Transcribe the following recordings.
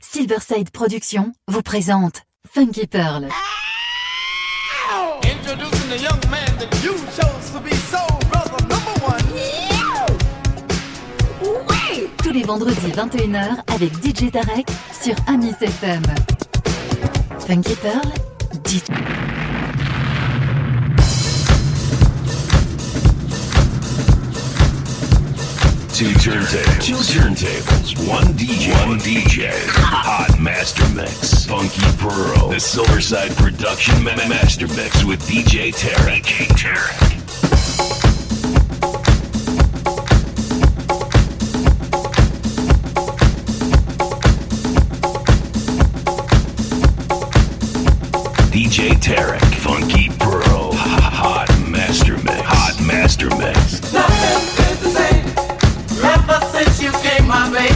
Silverside Productions vous présente Funky Pearl. Tous les vendredis 21h avec DJ Tarek sur Amis FM. Funky Pearl, DJ. Two turntables. Two turntables. One DJ. One DJ. Hot Master Mix. Funky Pearl. The Silverside Production ma- Master Mix with DJ Tarek. DJ Tarek. DJ Tarek.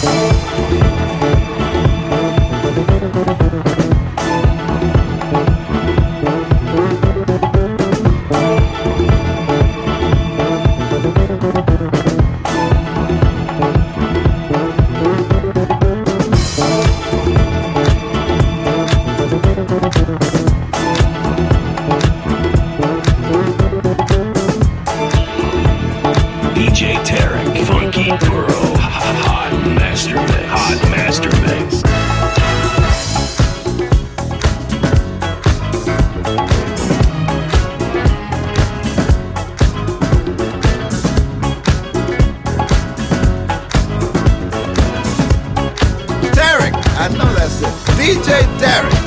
Thank you. DJ Tarek.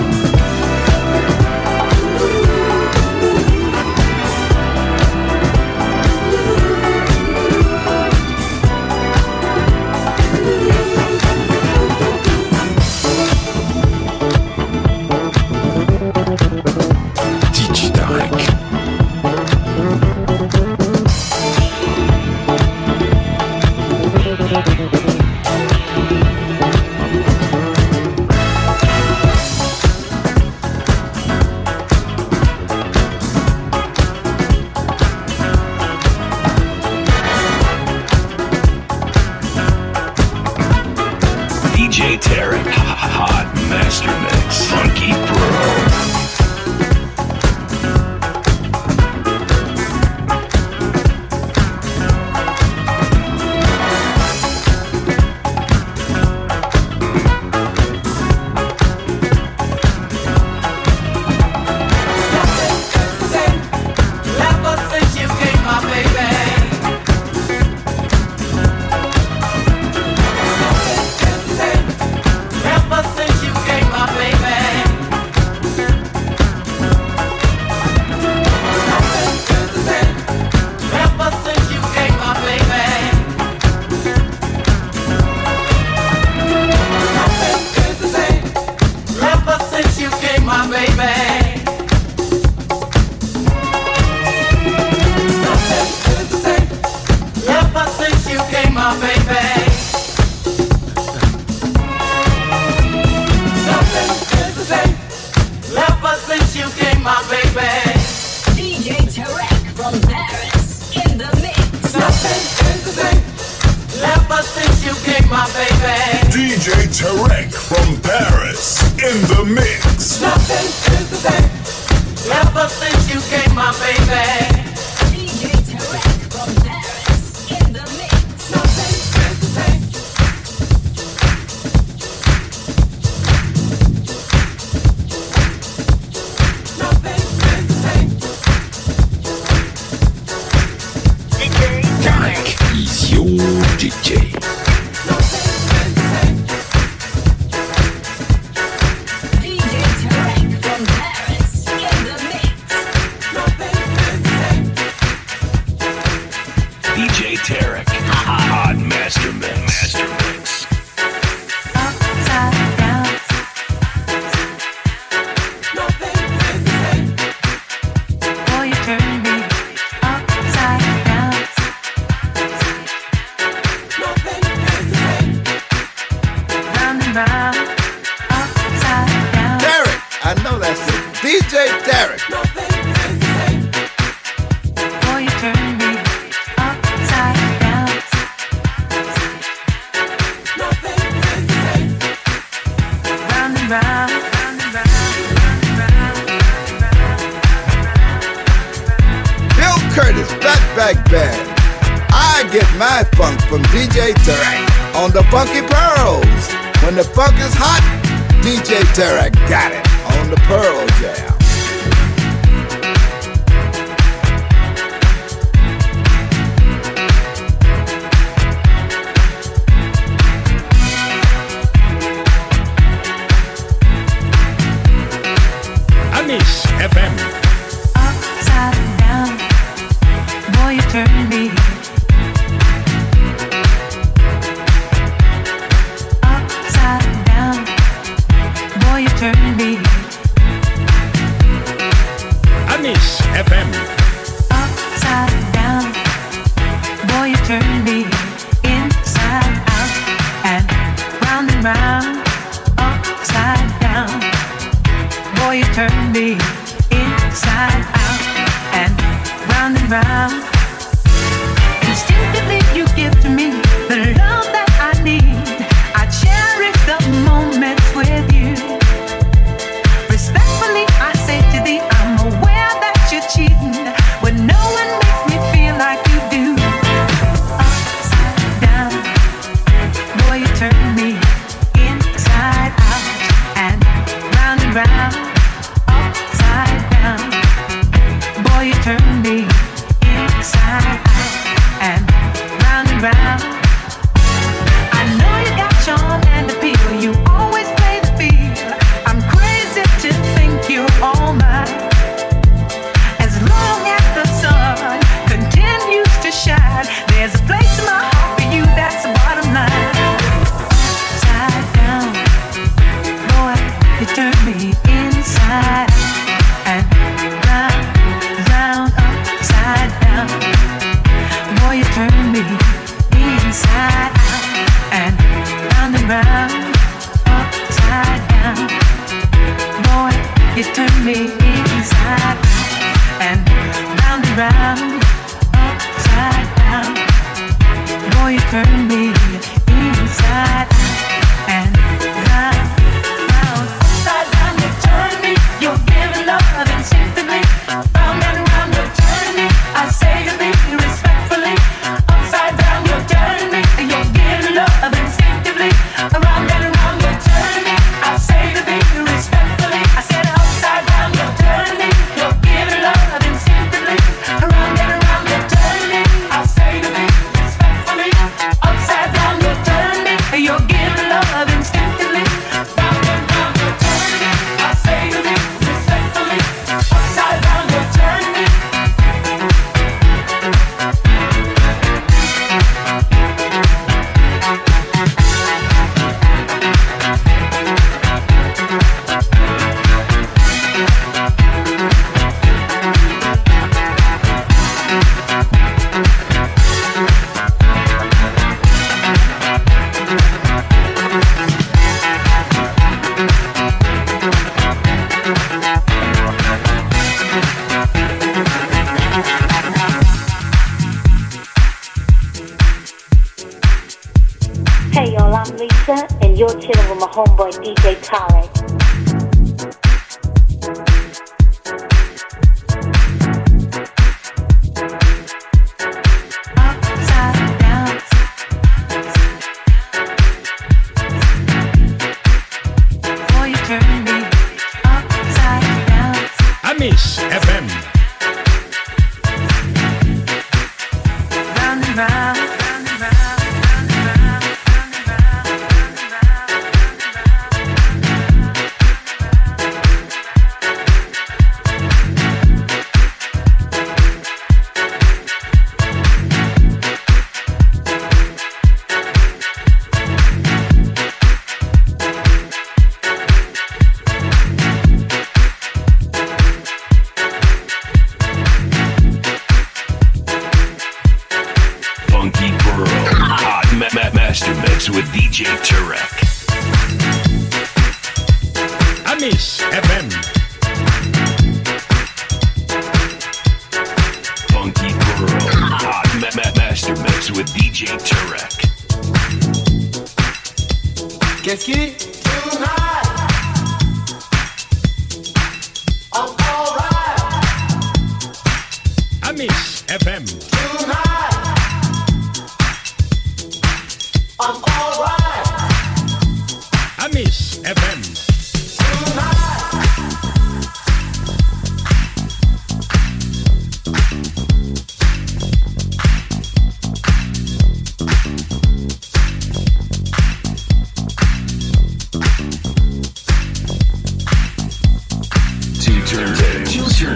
Round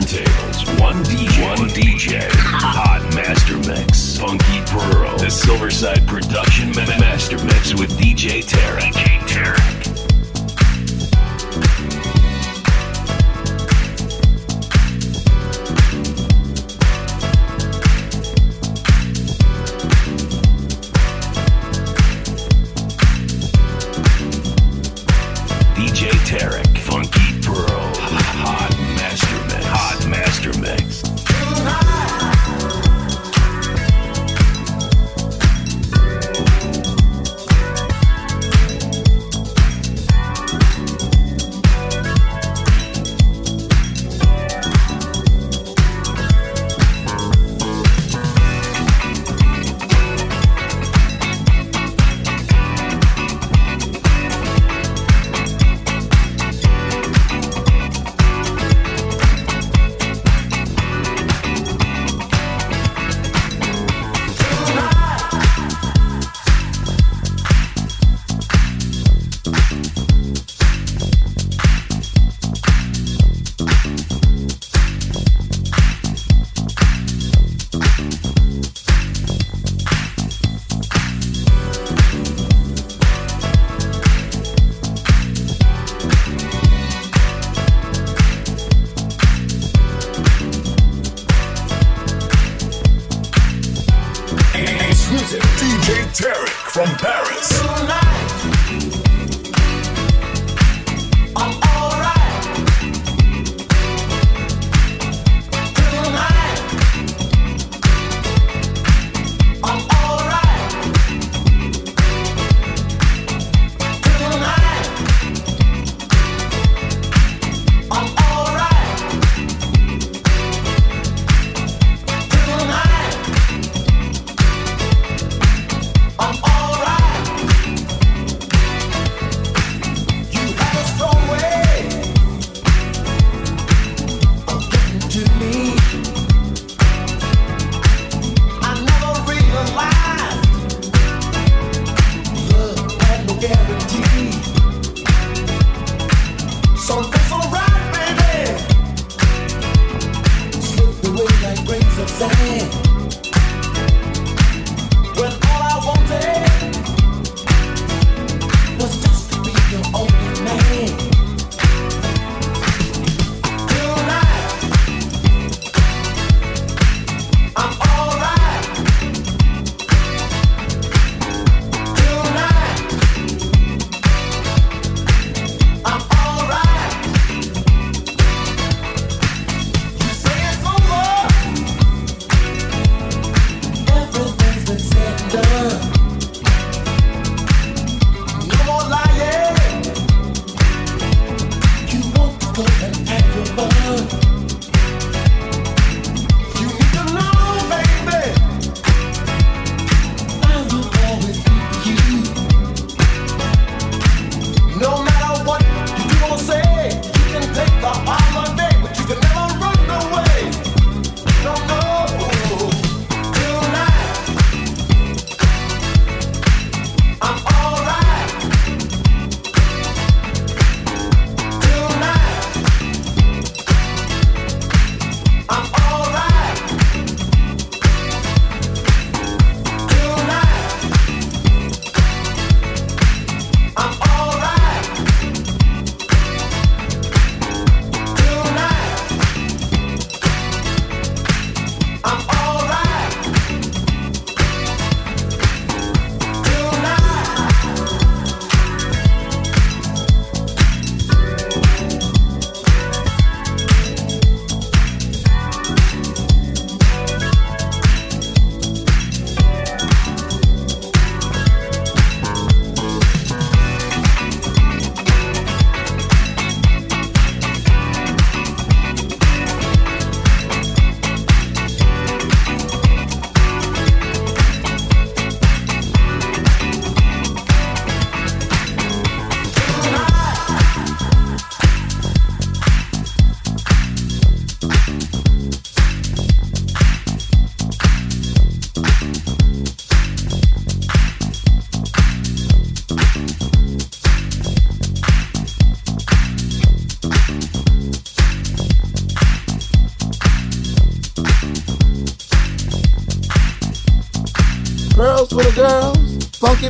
turntables. One DJ. One DJ. Hot Master Mix. Funky Pearl. The Silverside Production Ma- Master Mix with DJ Tarek. DJ Tarek.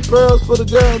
Pearls for the girls?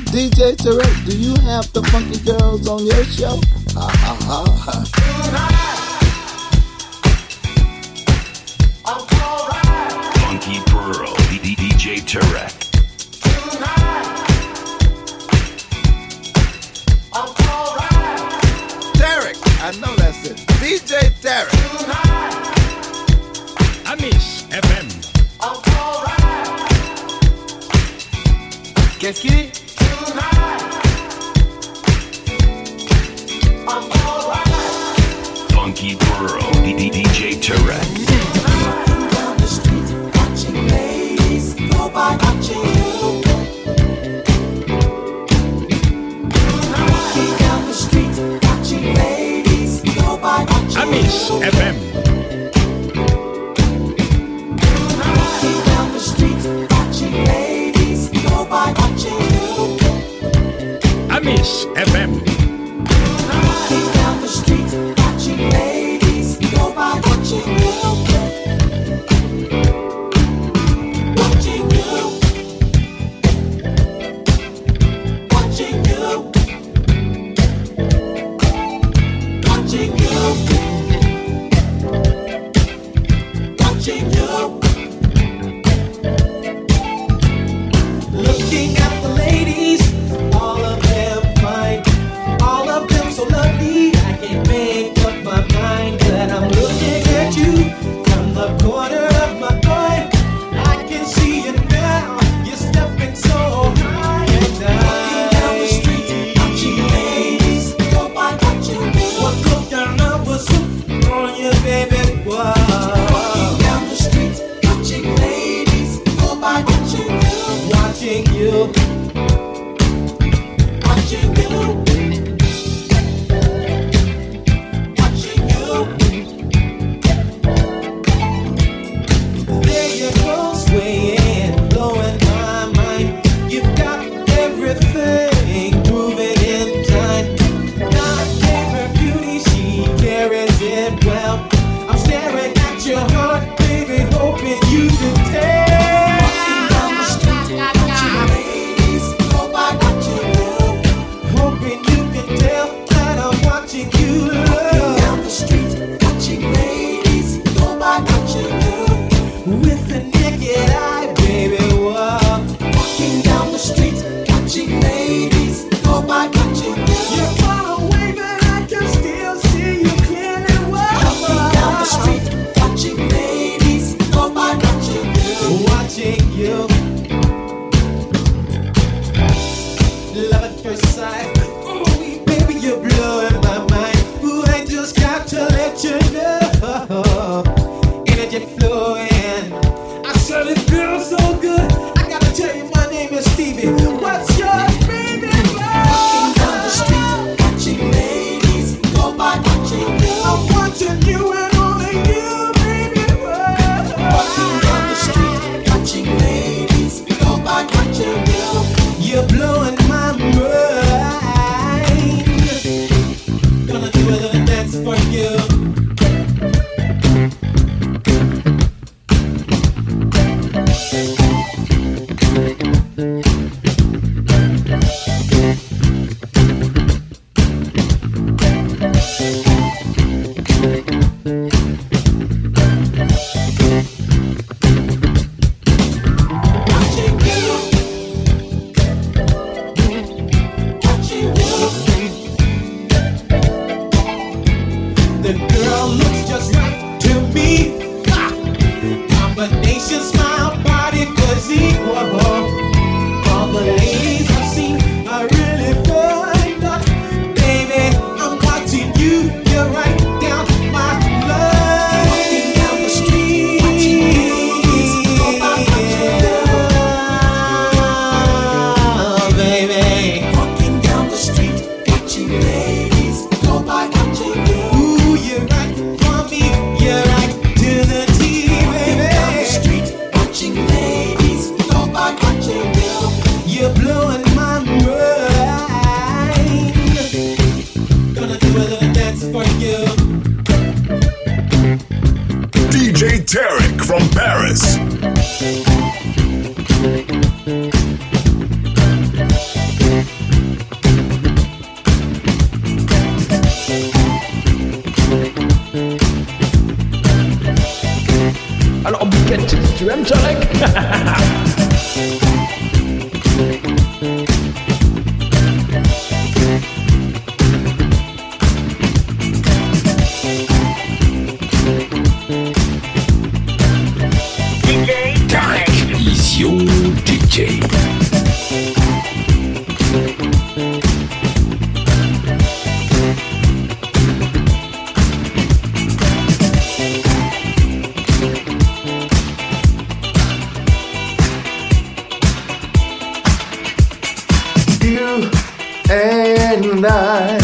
And I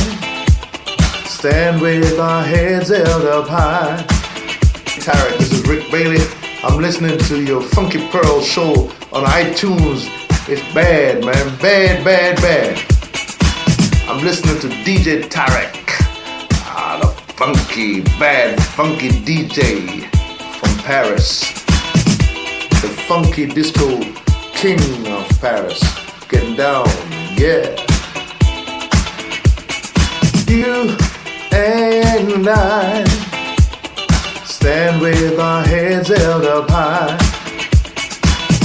stand with our heads held up high. Tarek, this is Rick Bailey. I'm listening to your Funky Pearl show on iTunes. It's bad, man. Bad, bad, bad. I'm listening to DJ Tarek. Ah, the funky, bad, funky DJ from Paris. The funky disco king of Paris. Getting down, yeah. You and I stand with our heads held up high.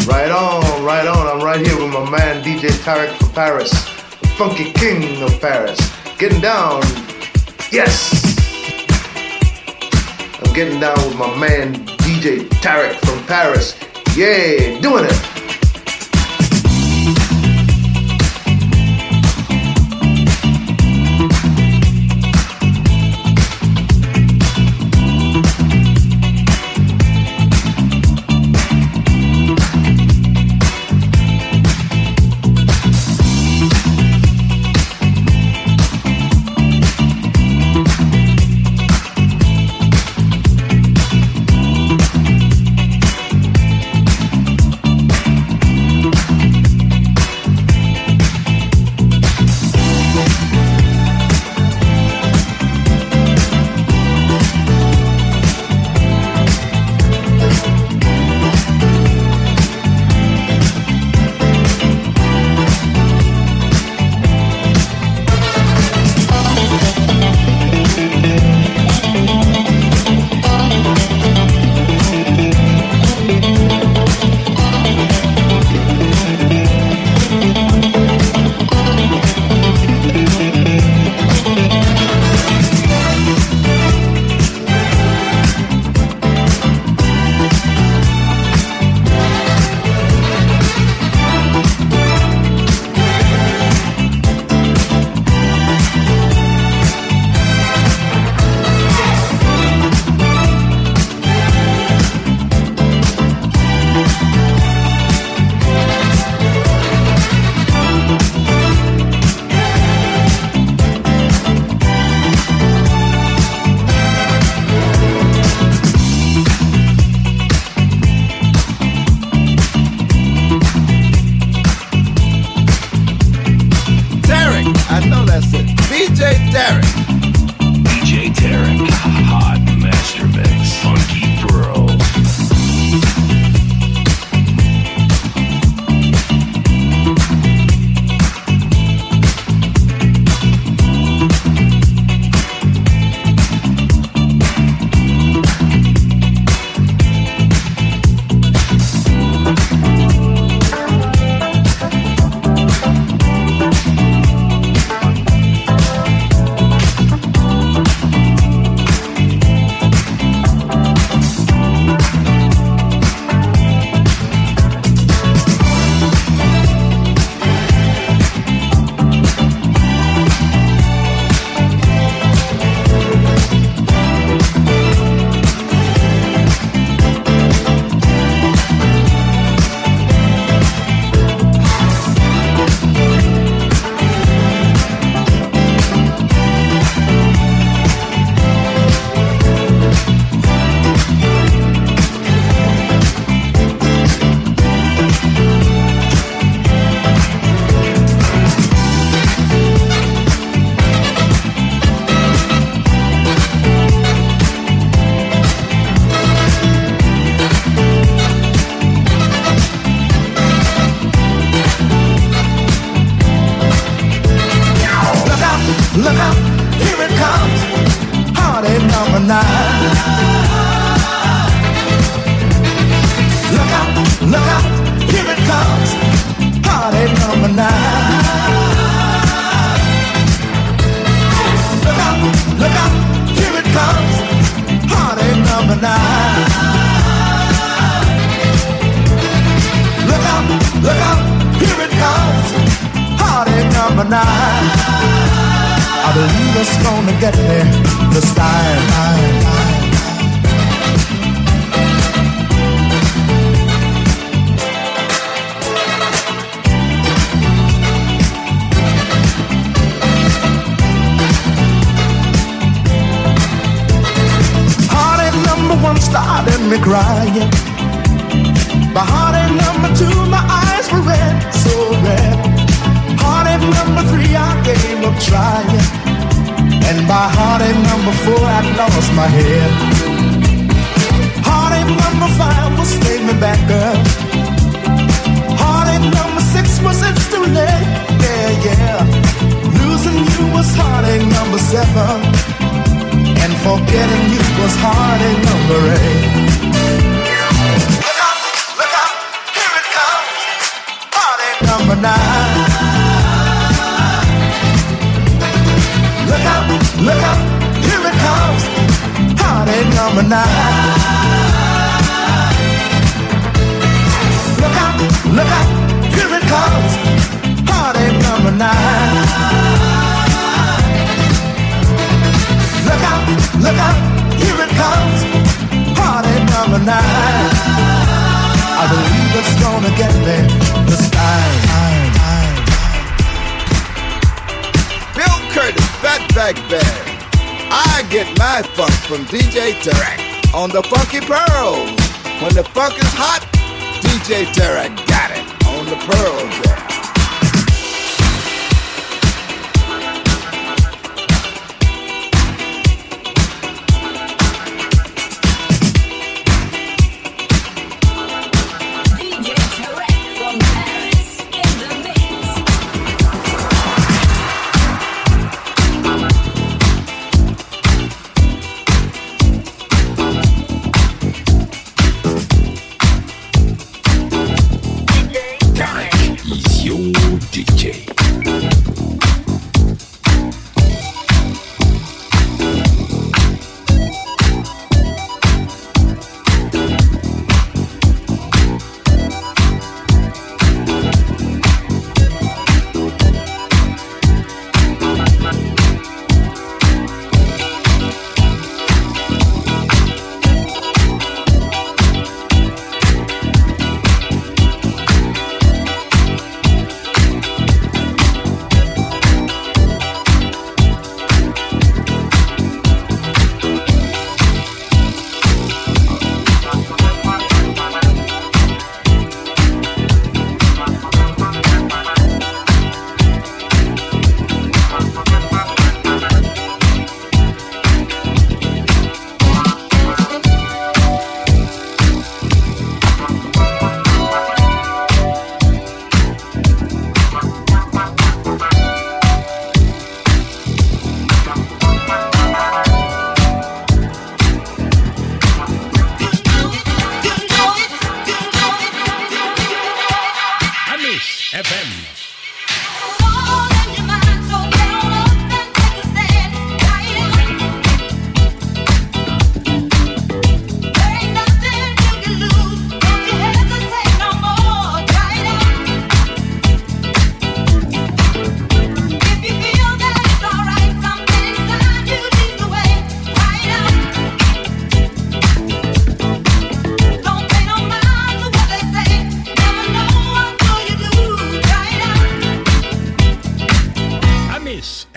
Right on, right on. I'm right here with my man DJ Tarek from Paris, the funky king of Paris. Getting down, yes. I'm getting down with my man DJ Tarek from Paris. Yeah, doing it. Gonna get me this time. Heartache number one started me crying. By heartache number two, my eyes were red, so red. Heartache number three, I gave up trying. And by heartache number four, I lost my head. Heartache number five was staying me back, girl. Heartache number six was it's too late, yeah, yeah. Losing you was heartache number seven. And forgetting you was heartache number eight. Look out, look out, here it comes. Heartache number nine. Look out, here it comes. Heartache number nine. Look out, look out, here it comes. Heartache number nine. Look out, look out, here it comes. Heartache number nine. I believe it's gonna get me this time. Fatback Band. I get my funk from DJ Tarek on the Funky Pearl. When the funk is hot, DJ Tarek got it on the Pearl Yeah.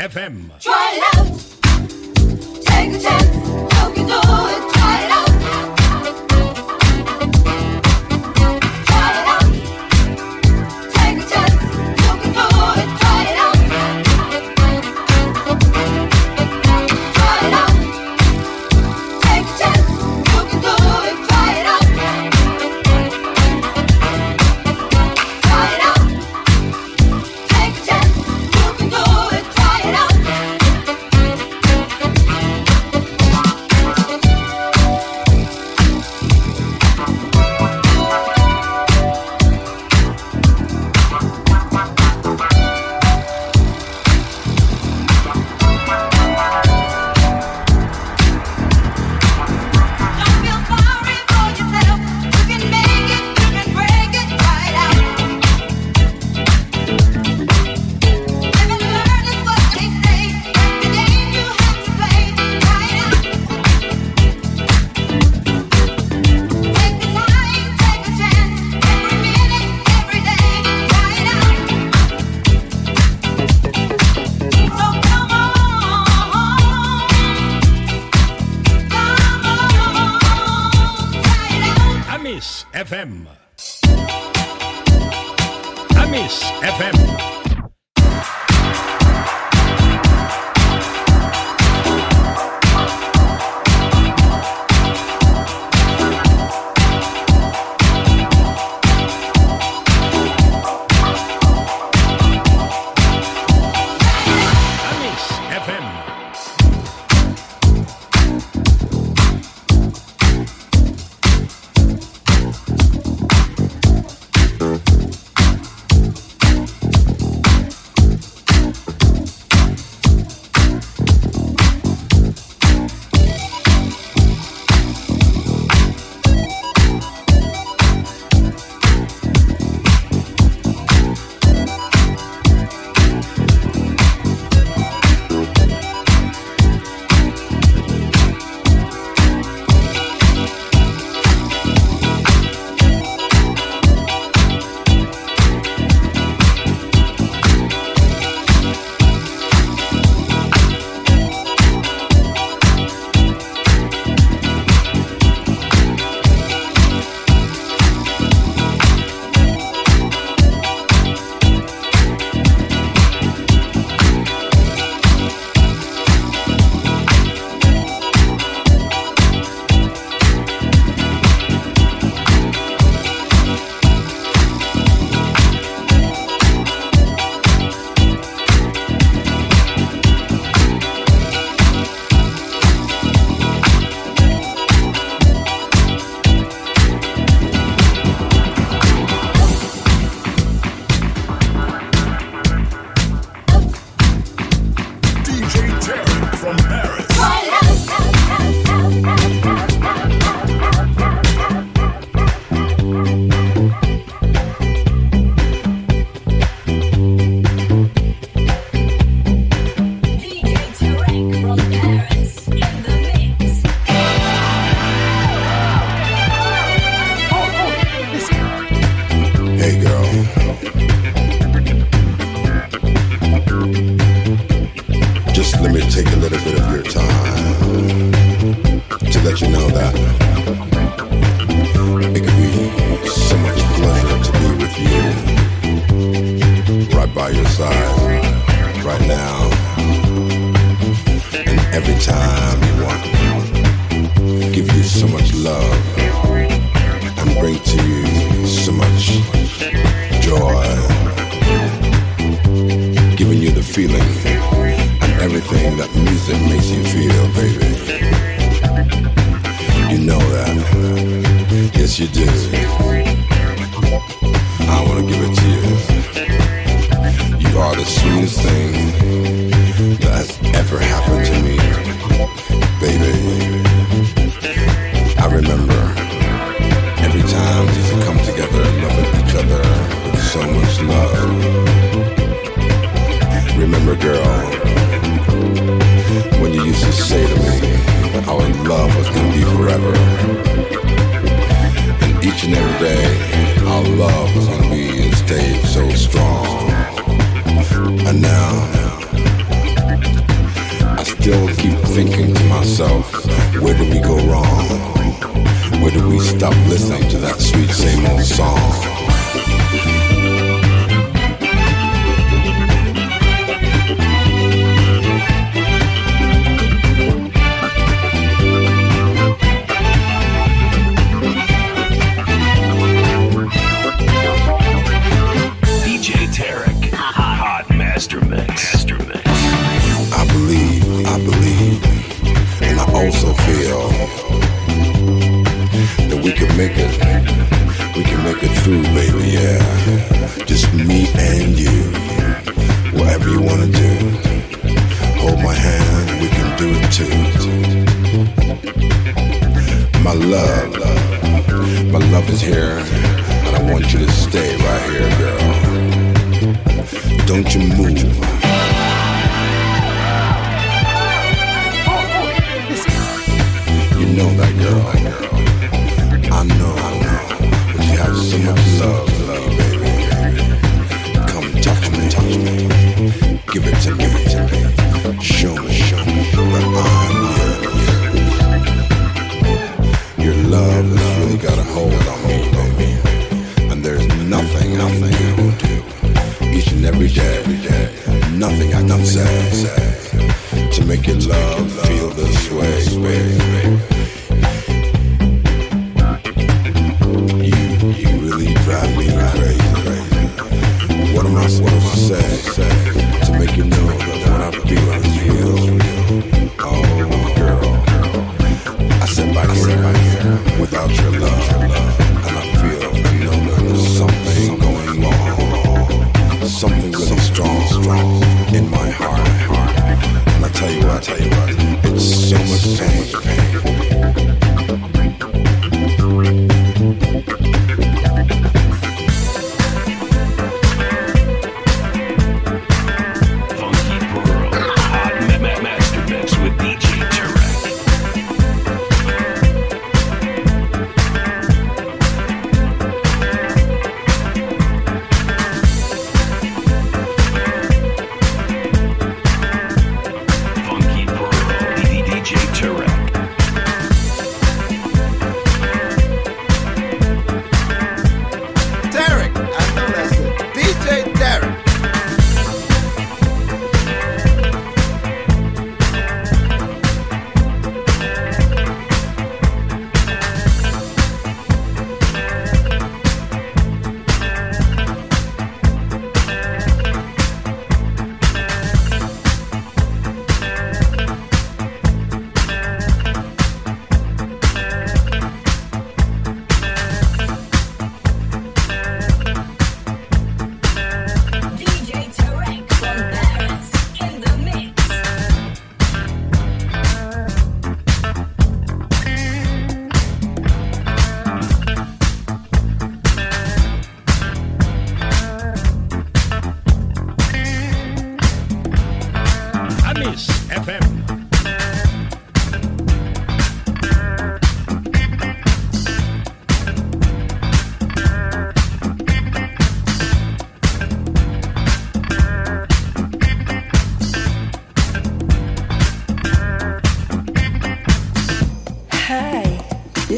FM. Try it out. Take a chance. You can do it. Try it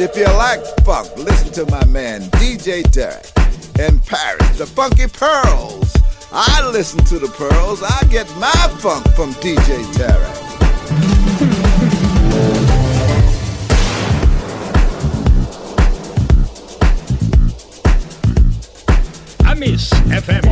If you like funk, listen to my man DJ Tarek in Paris, the Funky Pearls. I listen to the pearls. I get my funk from DJ Tarek. Miss FM.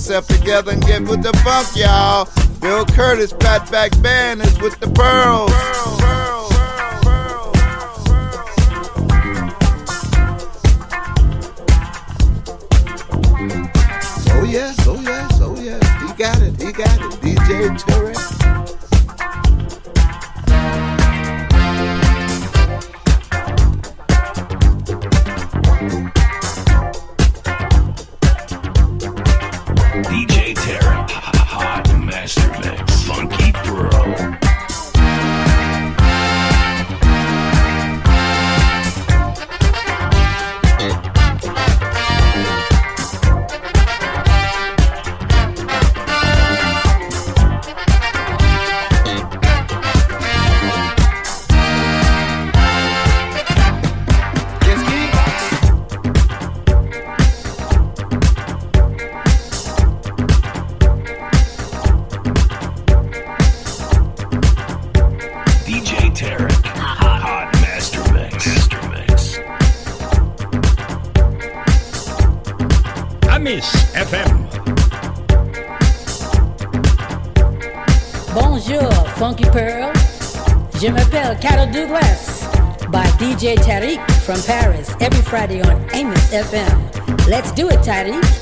yourself together and get with the funk, y'all. Bill Curtis, Fatback Band is with the pearls. Masterclass. Funky. Carol Douglas by DJ Tarek from Paris every Friday on Amos FM. Let's do it, Tarek.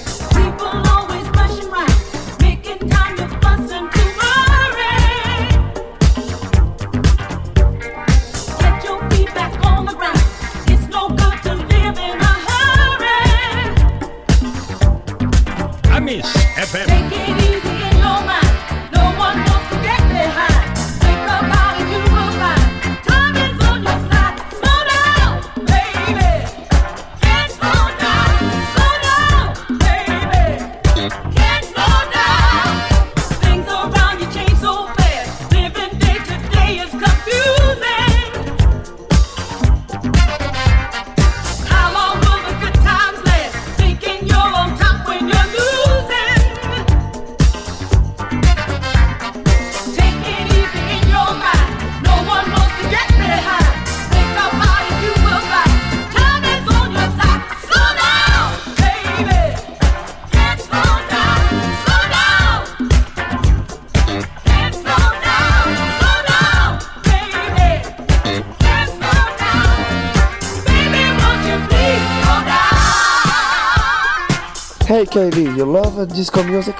Hey KD, you love disco music?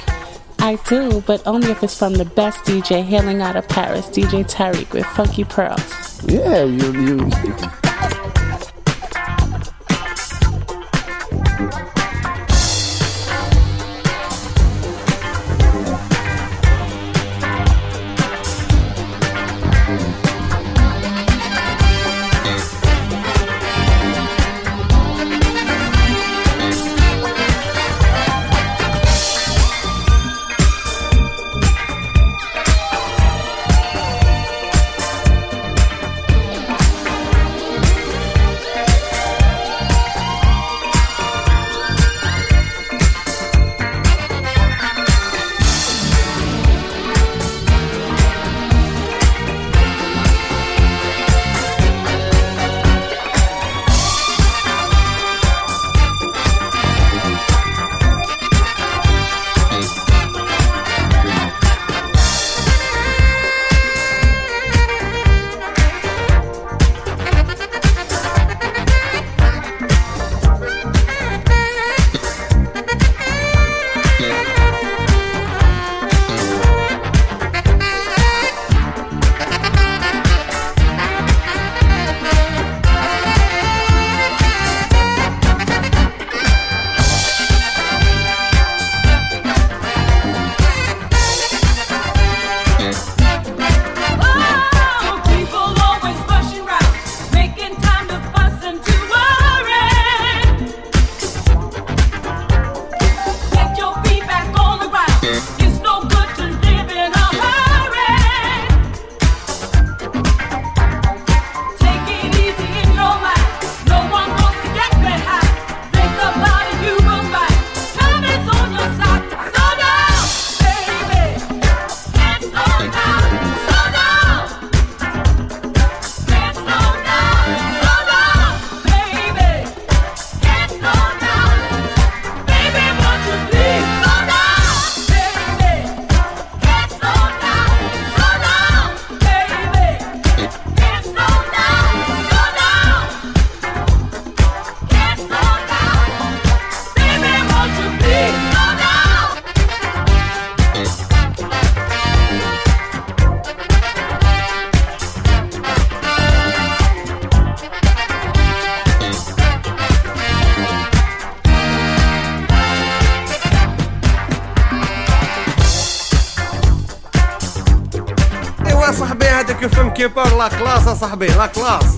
I do, but only if it's from the best DJ hailing out of Paris, DJ Tarek with Funky Pearls. Yeah, you, you. pasar bem.